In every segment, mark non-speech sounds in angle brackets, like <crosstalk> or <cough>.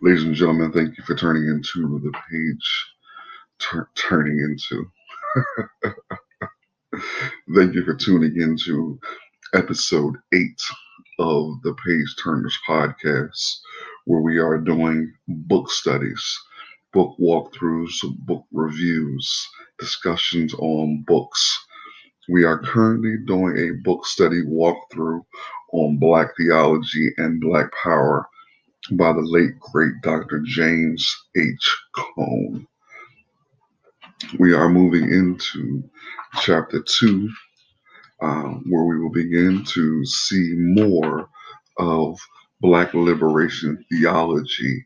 Ladies and gentlemen, thank you for turning into the page, tur- turning into. <laughs> thank you for tuning into episode eight of the Page Turners podcast, where we are doing book studies, book walkthroughs, book reviews, discussions on books. We are currently doing a book study walkthrough on Black theology and Black power by the late great Dr. James H. Cone. We are moving into chapter two, uh, where we will begin to see more of Black liberation theology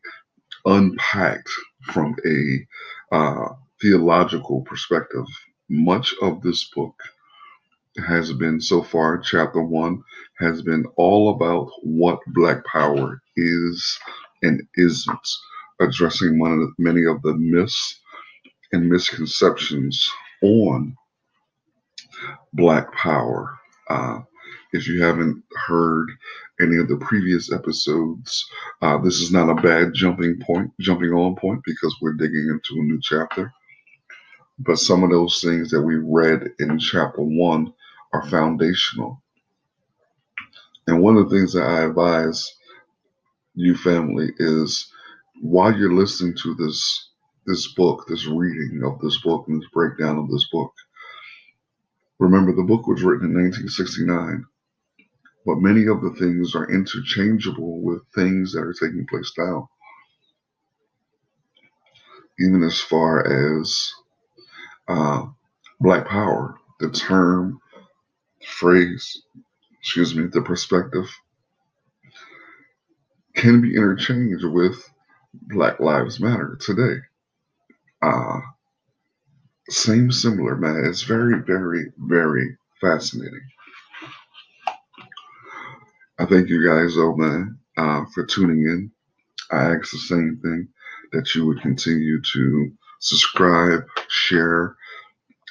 unpacked from a uh, theological perspective. Much of this book has been so far, chapter one has been all about what Black Power is and isn't, addressing one of the, many of the myths and misconceptions on Black Power. Uh, if you haven't heard any of the previous episodes, uh, this is not a bad jumping point, jumping on point, because we're digging into a new chapter. But some of those things that we read in chapter one are foundational. And one of the things that I advise you family is while you're listening to this this book, this reading of this book and this breakdown of this book, remember the book was written in 1969, but many of the things are interchangeable with things that are taking place now. Even as far as uh, Black Power, the term, phrase, excuse me, the perspective can be interchanged with Black Lives Matter today. Uh, same, similar, man. It's very, very, very fascinating. I thank you guys, though, man, uh, for tuning in. I ask the same thing that you would continue to subscribe, share,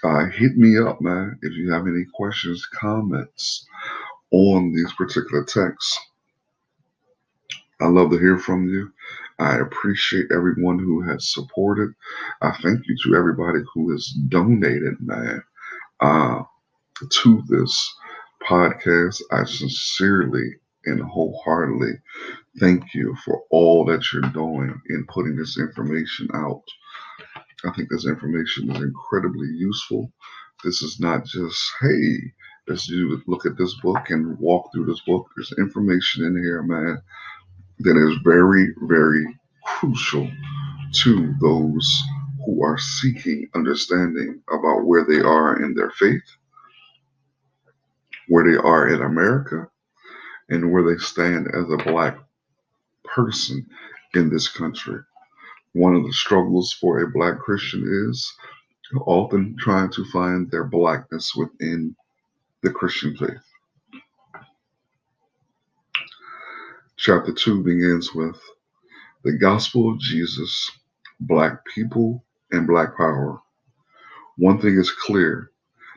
uh, hit me up, man, if you have any questions, comments on these particular texts. I love to hear from you. I appreciate everyone who has supported. I thank you to everybody who has donated, man, uh, to this podcast. I sincerely and wholeheartedly thank you for all that you're doing in putting this information out. I think this information is incredibly useful. This is not just, hey, let's do look at this book and walk through this book. There's information in here, man, that is very, very crucial to those who are seeking understanding about where they are in their faith, where they are in America, and where they stand as a black person in this country. One of the struggles for a black Christian is often trying to find their blackness within the Christian faith. Chapter 2 begins with the gospel of Jesus, black people, and black power. One thing is clear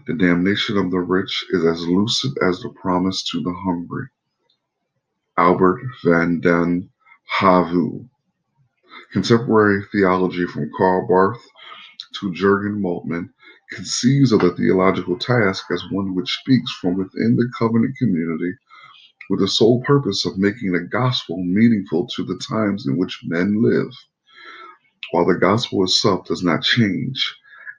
the damnation of the rich is as lucid as the promise to the hungry. Albert van den Heuvel. Contemporary theology from Karl Barth to Jurgen Moltmann conceives of the theological task as one which speaks from within the covenant community with the sole purpose of making the gospel meaningful to the times in which men live. While the gospel itself does not change,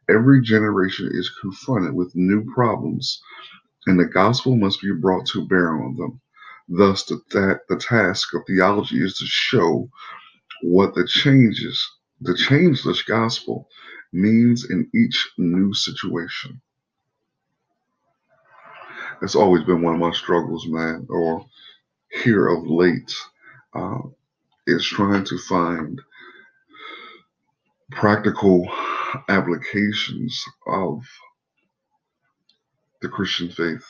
every generation is confronted with new problems, and the gospel must be brought to bear on them. Thus, the, the task of theology is to show what the changes, the changeless gospel, means in each new situation. That's always been one of my struggles, man, or here of late, uh, is trying to find practical applications of the Christian faith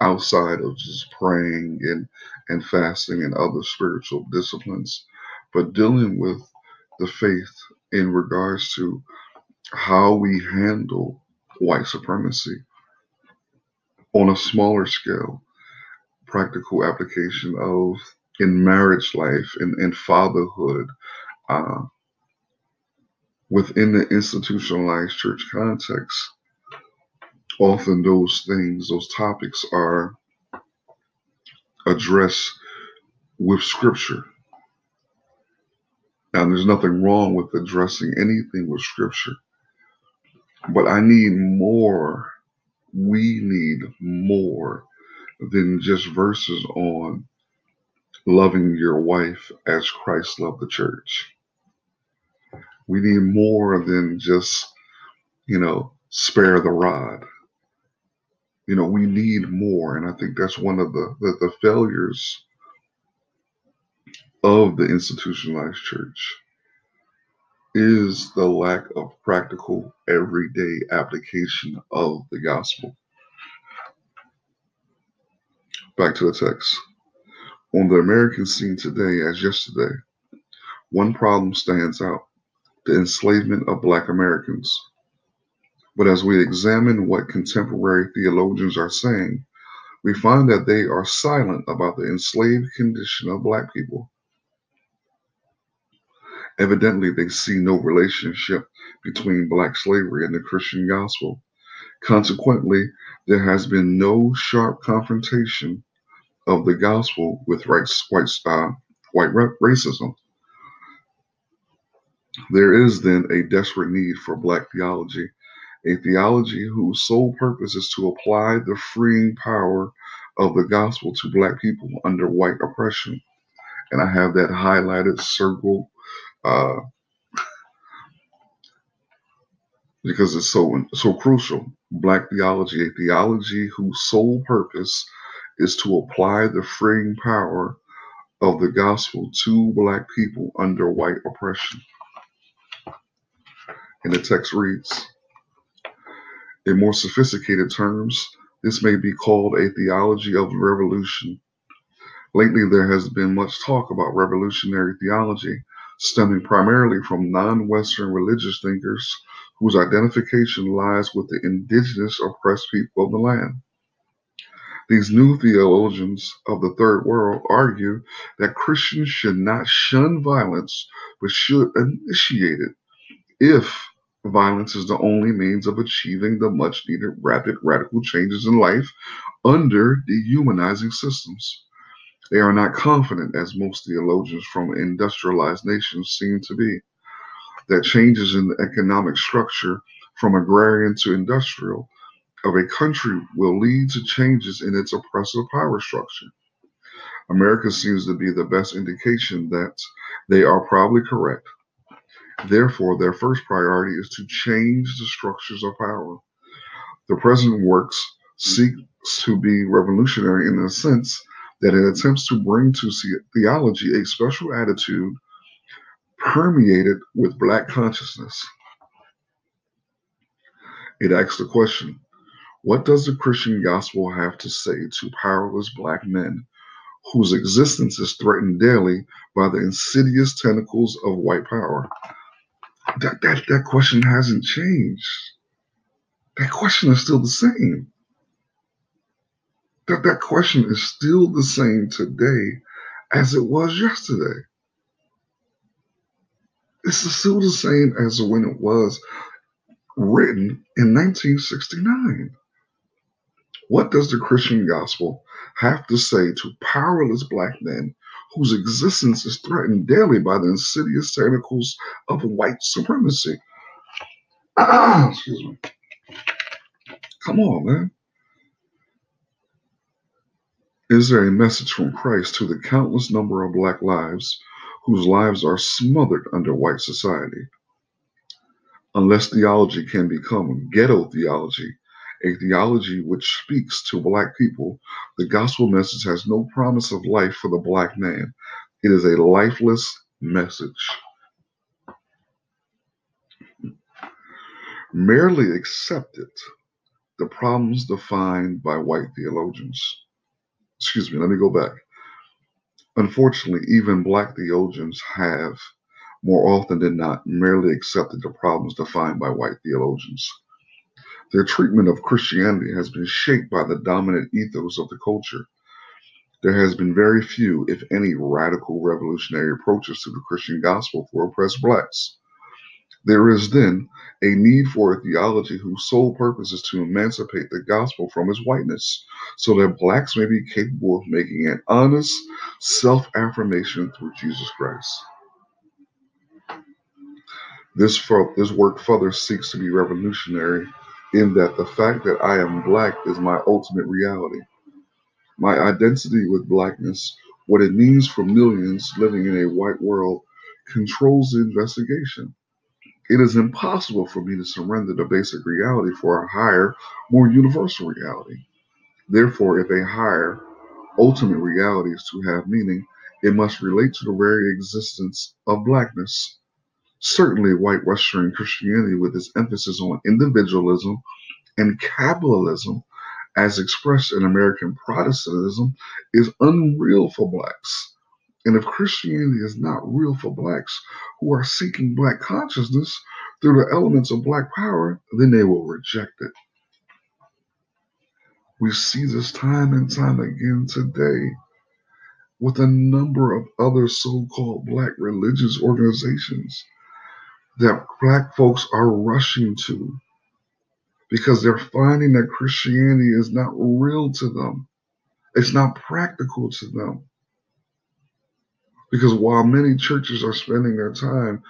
outside of just praying and, and fasting and other spiritual disciplines, but dealing with the faith in regards to how we handle white supremacy on a smaller scale, practical application of in marriage life and, and fatherhood uh, within the institutionalized church context, often those things, those topics are addressed with scripture. Now, there's nothing wrong with addressing anything with scripture, but I need more. We need more than just verses on loving your wife as Christ loved the church. We need more than just, you know, spare the rod. You know, we need more. And I think that's one of the, the, the failures of the institutionalized church is the lack of practical everyday application of the gospel. Back to the text. On the American scene today, as yesterday, one problem stands out the enslavement of Black Americans. But as we examine what contemporary theologians are saying, we find that they are silent about the enslaved condition of Black people. Evidently, they see no relationship between Black slavery and the Christian gospel. Consequently, there has been no sharp confrontation of the gospel with white, white, uh, white racism. There is then a desperate need for Black theology, a theology whose sole purpose is to apply the freeing power of the gospel to Black people under white oppression. And I have that highlighted circle uh, because it's so so crucial. Black theology, a theology whose sole purpose is to apply the freeing power of the gospel to black people under white oppression. And the text reads In more sophisticated terms, this may be called a theology of revolution. Lately, there has been much talk about revolutionary theology, stemming primarily from non Western religious thinkers whose identification lies with the indigenous oppressed people of the land. These new theologians of the Third World argue that Christians should not shun violence, but should initiate it if violence is the only means of achieving the much needed rapid radical changes in life under dehumanizing systems. They are not confident, as most theologians from industrialized nations seem to be, that changes in the economic structure from agrarian to industrial of a country will lead to changes in its oppressive power structure. America seems to be the best indication that they are probably correct. Therefore, their first priority is to change the structures of power. The present works seeks to be revolutionary in the sense that it attempts to bring to theology a special attitude permeated with black consciousness. It asks the question what does the Christian gospel have to say to powerless black men whose existence is threatened daily by the insidious tentacles of white power? That, that, that question hasn't changed. That question is still the same. That, that question is still the same today as it was yesterday. It's still the same as when it was written in 1969. What does the Christian gospel have to say to powerless black men whose existence is threatened daily by the insidious tentacles of white supremacy? <clears throat> Excuse me. Come on, man. Is there a message from Christ to the countless number of black lives whose lives are smothered under white society? Unless theology can become ghetto theology, a theology which speaks to black people, the gospel message has no promise of life for the black man. It is a lifeless message. Merely accepted the problems defined by white theologians. Excuse me, let me go back. Unfortunately, even black theologians have, more often than not, merely accepted the problems defined by white theologians. Their treatment of Christianity has been shaped by the dominant ethos of the culture. There has been very few, if any, radical revolutionary approaches to the Christian gospel for oppressed blacks. There is then a need for a theology whose sole purpose is to emancipate the gospel from its whiteness, so that blacks may be capable of making an honest self affirmation through Jesus Christ. This, this work further seeks to be revolutionary in that the fact that I am black is my ultimate reality. My identity with blackness, what it means for millions living in a white world, controls the investigation. It is impossible for me to surrender the basic reality for a higher, more universal reality. Therefore, if a higher, ultimate reality is to have meaning, it must relate to the very existence of blackness. Certainly, white Western Christianity, with its emphasis on individualism and capitalism, as expressed in American Protestantism, is unreal for blacks. And if Christianity is not real for blacks who are seeking black consciousness through the elements of black power, then they will reject it. We see this time and time again today with a number of other so called black religious organizations that black folks are rushing to because they're finding that Christianity is not real to them. It's not practical to them. Because while many churches are spending their time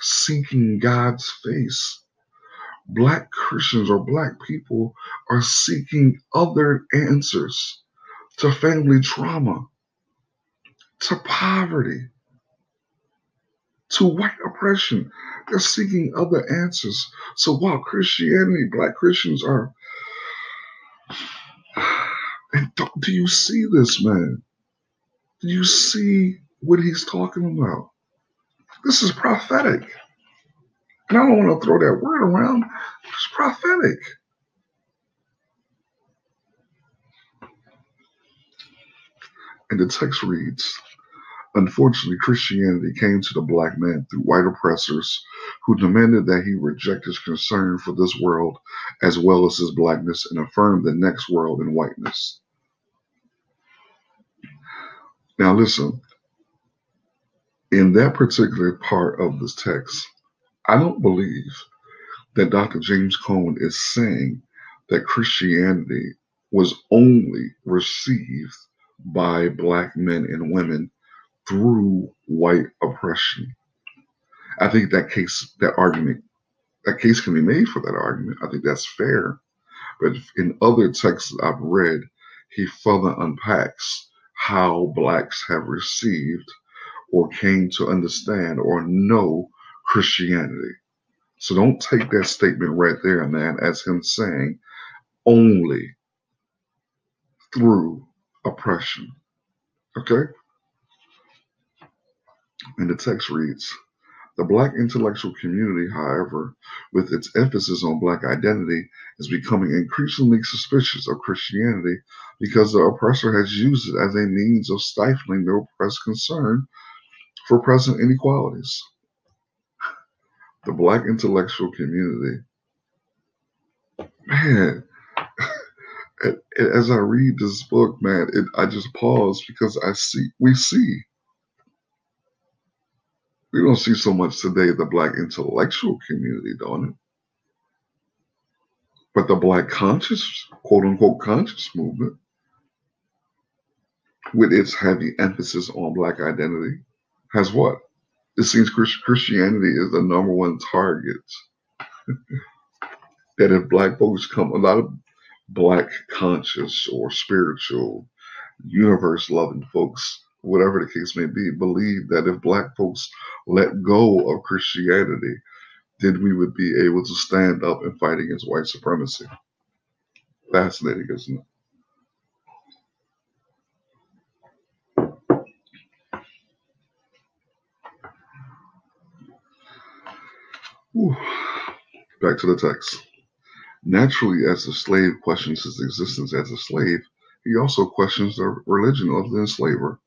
seeking God's face, black Christians or black people are seeking other answers to family trauma, to poverty, to white oppression. They're seeking other answers. So while Christianity, black Christians are, <sighs> and do you see this, man? Do you see what he's talking about? This is prophetic. And I don't want to throw that word around. It's prophetic. And the text reads Unfortunately, Christianity came to the black man through white oppressors who demanded that he reject his concern for this world as well as his blackness and affirm the next world in whiteness. Now, listen, in that particular part of this text, I don't believe that Dr. James Cone is saying that Christianity was only received by black men and women through white oppression. I think that case, that argument, that case can be made for that argument. I think that's fair. But in other texts I've read, he further unpacks how blacks have received or came to understand or know Christianity. So don't take that statement right there, man, as him saying only through oppression. Okay? And the text reads The Black intellectual community, however, with its emphasis on Black identity, is becoming increasingly suspicious of Christianity because the oppressor has used it as a means of stifling the oppressed concern for present inequalities. The Black intellectual community, man. <laughs> As I read this book, man, it, I just pause because I see we see we don't see so much today the black intellectual community, don't it? But the black conscious, quote unquote, conscious movement, with its heavy emphasis on black identity, has what? It seems Christianity is the number one target. <laughs> that if black folks come, a lot of black conscious or spiritual, universe loving folks whatever the case may be, believe that if black folks let go of Christianity, then we would be able to stand up and fight against white supremacy. Fascinating, isn't it? Back to the text. Naturally, as the slave questions his existence as a slave, he also questions the religion of the enslaver.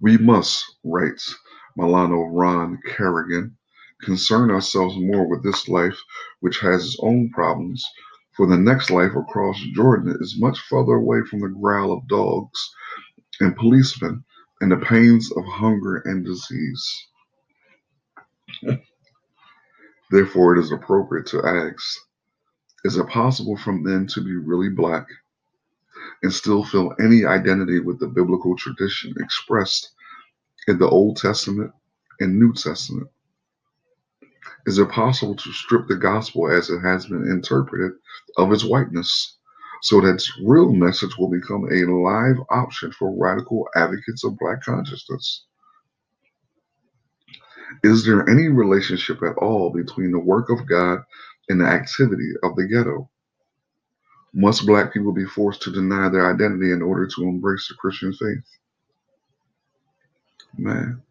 We must, writes Maulana Ron Karenga, concern ourselves more with this life which has its own problems For the next life across Jordan is much further away from the growl of dogs and policemen and the pains of hunger and disease. Therefore, it is appropriate to ask Is it possible for men to be really black and still feel any identity with the biblical tradition expressed in the Old Testament and New Testament? Is it possible to strip the gospel as it has been interpreted of its whiteness so that its real message will become a live option for radical advocates of black consciousness? Is there any relationship at all between the work of God and the activity of the ghetto? Must black people be forced to deny their identity in order to embrace the Christian faith? Man,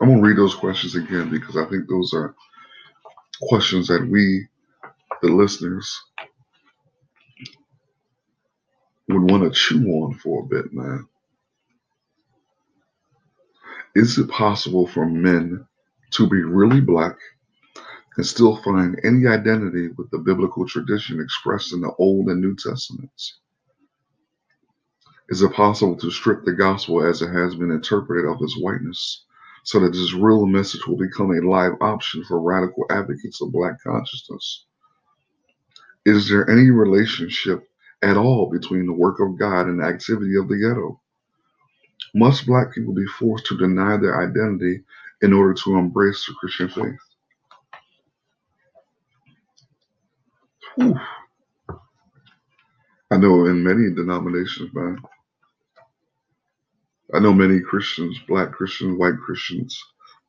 I'm going to read those questions again because I think those are questions that we, the listeners, would want to chew on for a bit, man. Is it possible for men to be really black and still find any identity with the biblical tradition expressed in the Old and New Testaments? Is it possible to strip the gospel as it has been interpreted of its whiteness so that this real message will become a live option for radical advocates of black consciousness? Is there any relationship at all between the work of God and the activity of the ghetto? Must black people be forced to deny their identity in order to embrace the Christian faith? Whew. I know in many denominations, man. I know many Christians, black Christians, white Christians,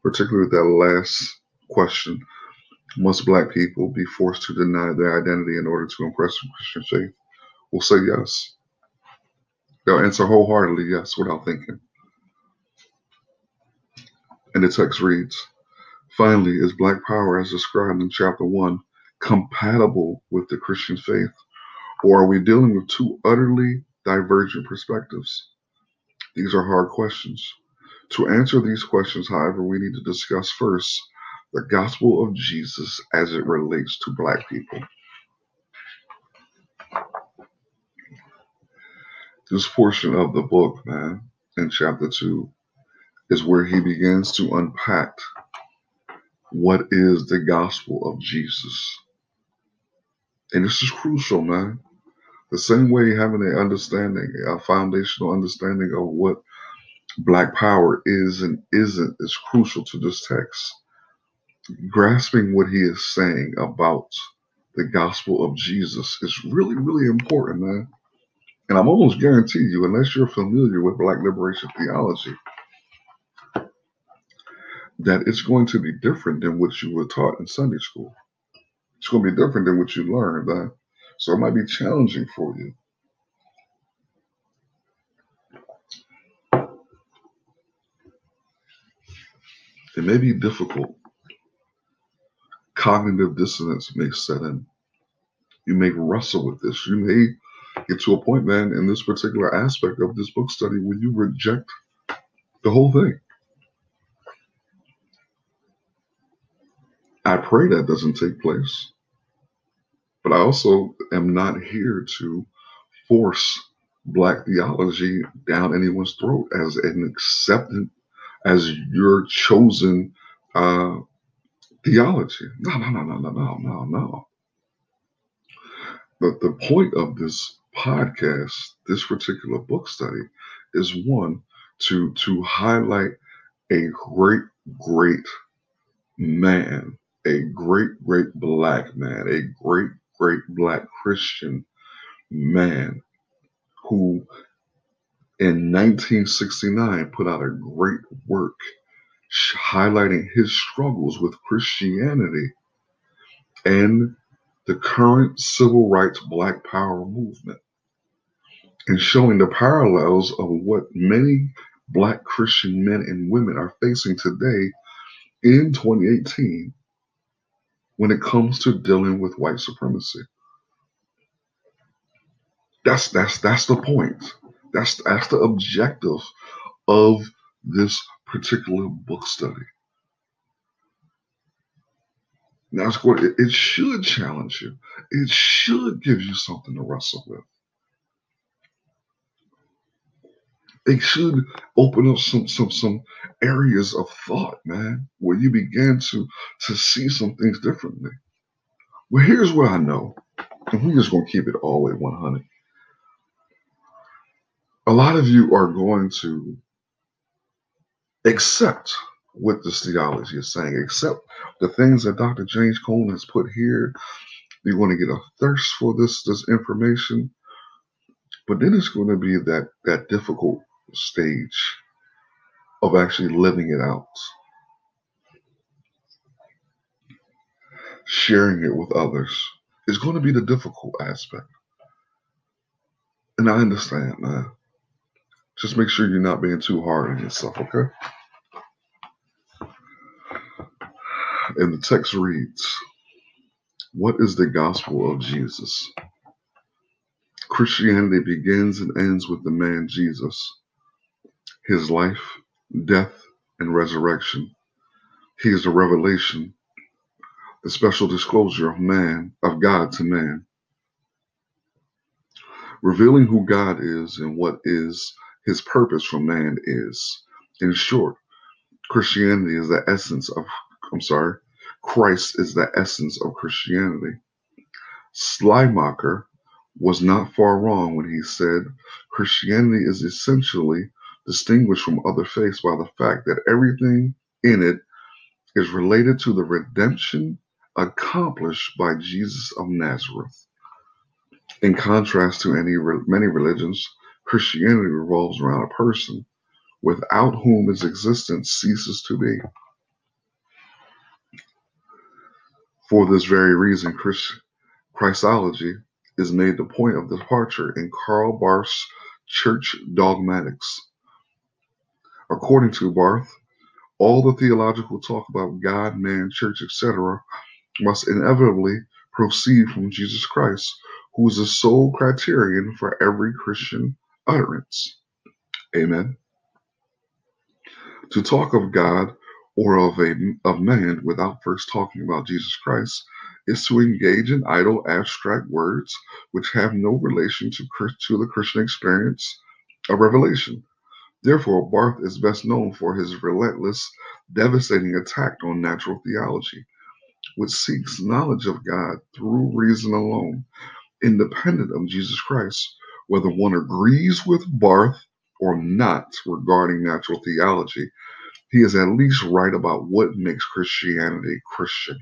particularly with that last question, must black people be forced to deny their identity in order to impress the Christian faith? We'll say yes. They'll answer wholeheartedly yes without thinking. And the text reads Finally, is black power as described in chapter 1 compatible with the Christian faith? Or are we dealing with two utterly divergent perspectives? These are hard questions. To answer these questions, however, we need to discuss first the gospel of Jesus as it relates to black people. This portion of the book, man, in chapter 2, is where he begins to unpack what is the gospel of Jesus. And this is crucial, man. The same way having an understanding, a foundational understanding of what black power is and isn't is crucial to this text. Grasping what he is saying about the gospel of Jesus is really, really important, man. And I'm almost guarantee you, unless you're familiar with black liberation theology, that it's going to be different than what you were taught in Sunday school. It's going to be different than what you learned. Uh, so it might be challenging for you. It may be difficult. Cognitive dissonance may set in. You may wrestle with this. You may get to a point, man, in this particular aspect of this book study where you reject the whole thing. I pray that doesn't take place. But I also am not here to force black theology down anyone's throat as an accepted, as your chosen uh, theology. No, no, no, no, no, no, no, no. But the point of this podcast, this particular book study, is one to to highlight a great, great man, a great, great black man, a great, great black Christian man who in 1969 put out a great work highlighting his struggles with Christianity and the current civil rights black power movement and showing the parallels of what many black Christian men and women are facing today in 2018 when it comes to dealing with white supremacy. That's that's that's the point. That's that's the objective of this particular book study. Now, it's it, it should challenge you. It should give you something to wrestle with. It should open up some some some areas of thought, man, where you begin to to see some things differently. Well, here's what I know, and we're just gonna keep it all way 100. A lot of you are going to accept what this theology is saying, except the things that Dr. James Cone has put here. You're going to get a thirst for this this information, but then it's going to be that that difficult stage of actually living it out, sharing it with others. It's going to be the difficult aspect. And I understand, man. Just make sure you're not being too hard on yourself, okay? And the text reads What is the gospel of Jesus? Christianity begins and ends with the man Jesus, his life, death, and resurrection. He is the revelation, the special disclosure of man, of God to man, revealing who God is and what is his purpose for man is. In short, Christianity is the essence of, I'm sorry, Christ is the essence of Christianity. Schleiermacher was not far wrong when he said Christianity is essentially distinguished from other faiths by the fact that everything in it is related to the redemption accomplished by Jesus of Nazareth. In contrast to any many religions, Christianity revolves around a person without whom its existence ceases to be. For this very reason, Christology is made the point of departure in Karl Barth's Church Dogmatics. According to Barth, all the theological talk about God, man, church, etc., must inevitably proceed from Jesus Christ, who is the sole criterion for every Christian utterance. Amen. To talk of God or of a of man without first talking about Jesus Christ is to engage in idle abstract words which have no relation to, to the Christian experience of revelation. Therefore, Barth is best known for his relentless, devastating attack on natural theology, which seeks knowledge of God through reason alone, independent of Jesus Christ, whether one agrees with Barth or not regarding natural theology he is at least right about what makes Christianity Christian.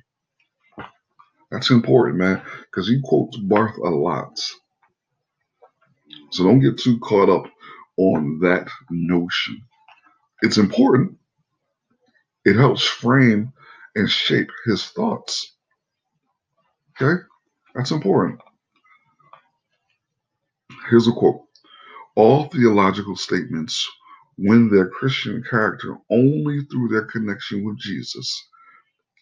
That's important, man, because he quotes Barth a lot. So don't get too caught up on that notion. It's important. It helps frame and shape his thoughts. Okay? That's important. Here's a quote All theological statements win their Christian character only through their connection with Jesus.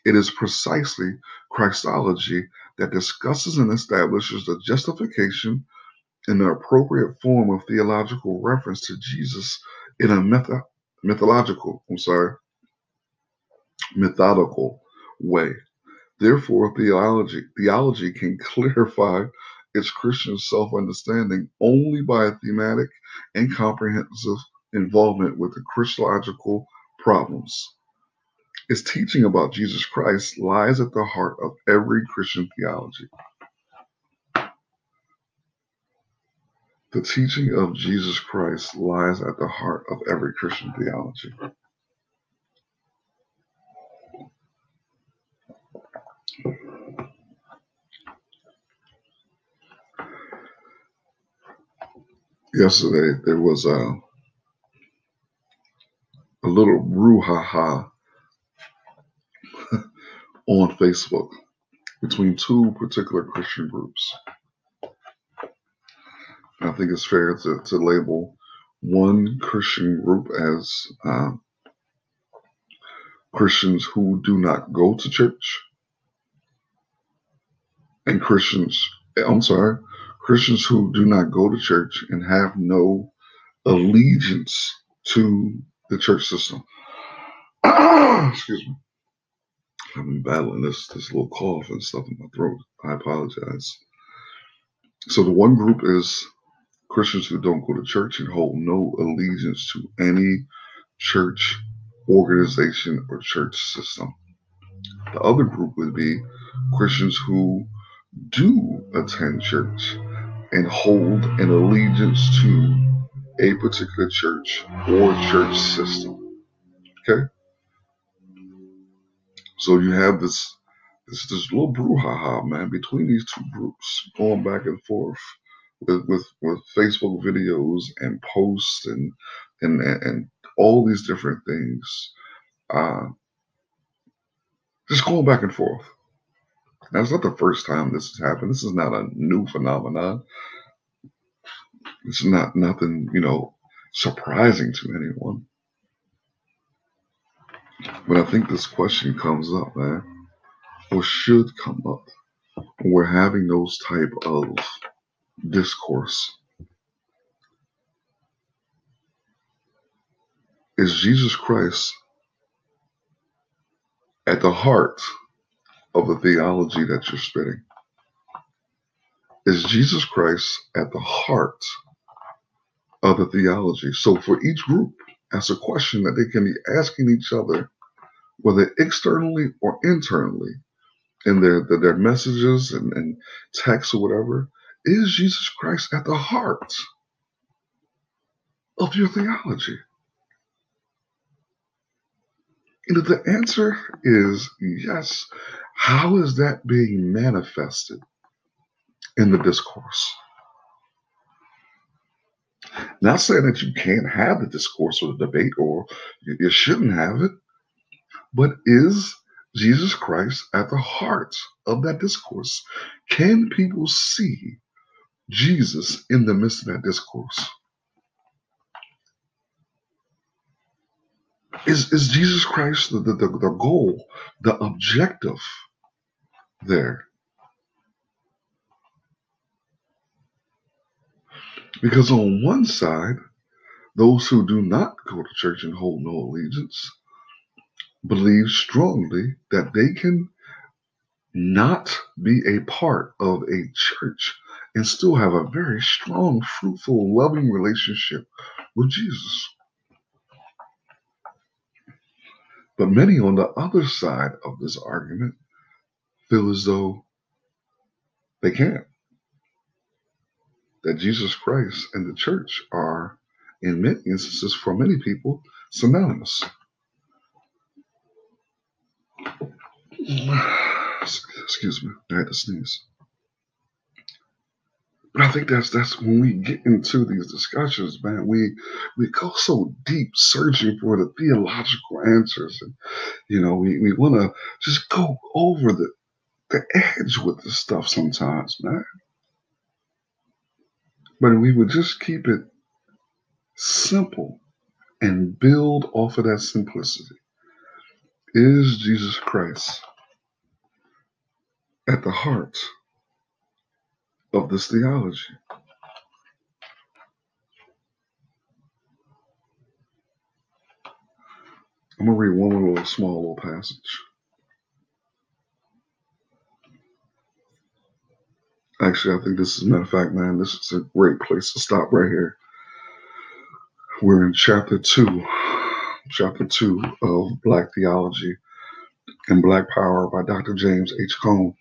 It is precisely Christology that discusses and establishes the justification in the appropriate form of theological reference to Jesus in a method, mythological, I'm sorry, methodical way. Therefore, theology theology can <laughs> clarify its Christian self-understanding only by a thematic and comprehensive involvement with the Christological problems. Its teaching about Jesus Christ lies at the heart of every Christian theology. The teaching of Jesus Christ lies at the heart of every Christian theology. Yesterday, there was a a little brouhaha <laughs> on Facebook between two particular Christian groups. I think it's fair to, to label one Christian group as uh, Christians who do not go to church, and Christians, I'm sorry, Christians who do not go to church and have no allegiance to the church system. <clears throat> Excuse me. I've been battling this this little cough and stuff in my throat. I apologize. So the one group is Christians who don't go to church and hold no allegiance to any church organization or church system. The other group would be Christians who do attend church and hold an allegiance to a particular church or church system. Okay? So you have this this this little brouhaha, man, between these two groups, going back and forth with with, with Facebook videos and posts and and and all these different things. Uh, just going back and forth. Now, it's not the first time this has happened. This is not a new phenomenon. It's not nothing, you know, surprising to anyone. But I think this question comes up, man, or should come up when we're having those type of discourse. Is Jesus Christ at the heart of the theology that you're spitting? Is Jesus Christ at the heart of the theology? So for each group, that's a question that they can be asking each other, whether externally or internally, in their their, their messages and, and texts or whatever. Is Jesus Christ at the heart of your theology? And if the answer is yes, how is that being manifested in the discourse? Not saying that you can't have the discourse or the debate or you shouldn't have it, but is Jesus Christ at the heart of that discourse? Can people see Jesus in the midst of that discourse? Is, is Jesus Christ the, the, the, the goal, the objective there? Because on one side, those who do not go to church and hold no allegiance believe strongly that they can not be a part of a church and still have a very strong, fruitful, loving relationship with Jesus. But many on the other side of this argument feel as though they can't. That Jesus Christ and the church are, in many instances, for many people, synonymous. <sighs> Excuse me, I had to sneeze. But I think that's that's when we get into these discussions, man. We we go so deep searching for the theological answers, and you know, we, we want to just go over the the edge with this stuff sometimes, man. But we would just keep it simple and build off of that simplicity. Is Jesus Christ at the heart of this theology. I'm going to read one little small little passage. Actually, I think this is, a matter of fact, man, this is a great place to stop right here. We're in chapter two, chapter two of Black Theology and Black Power by Dr. James H. Cone.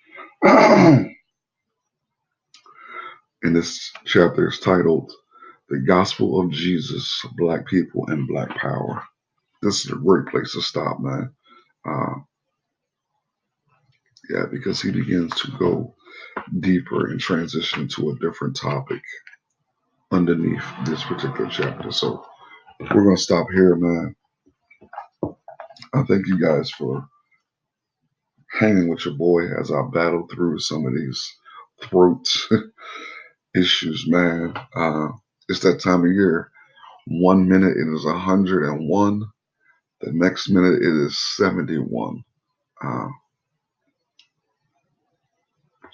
<clears throat> And this chapter is titled The Gospel of Jesus, Black People and Black Power. This is a great place to stop, man. Uh, yeah, because he begins to go deeper and transition to a different topic underneath this particular chapter. So we're going to stop here, man. I thank you guys for hanging with your boy as I battle through some of these throat <laughs> issues, man. Uh, it's that time of year. One minute it is 101. The next minute it is 71. Uh,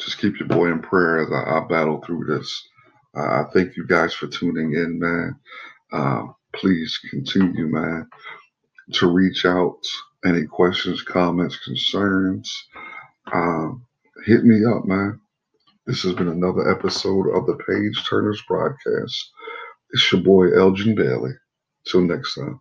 just keep your boy in prayer as I, I battle through this. Uh, I thank you guys for tuning in, man. Uh, please continue, man, to reach out. Any questions, comments, concerns, um, hit me up, man. This has been another episode of the Page Turners Broadcast. It's your boy Elgin Bailey. Till next time.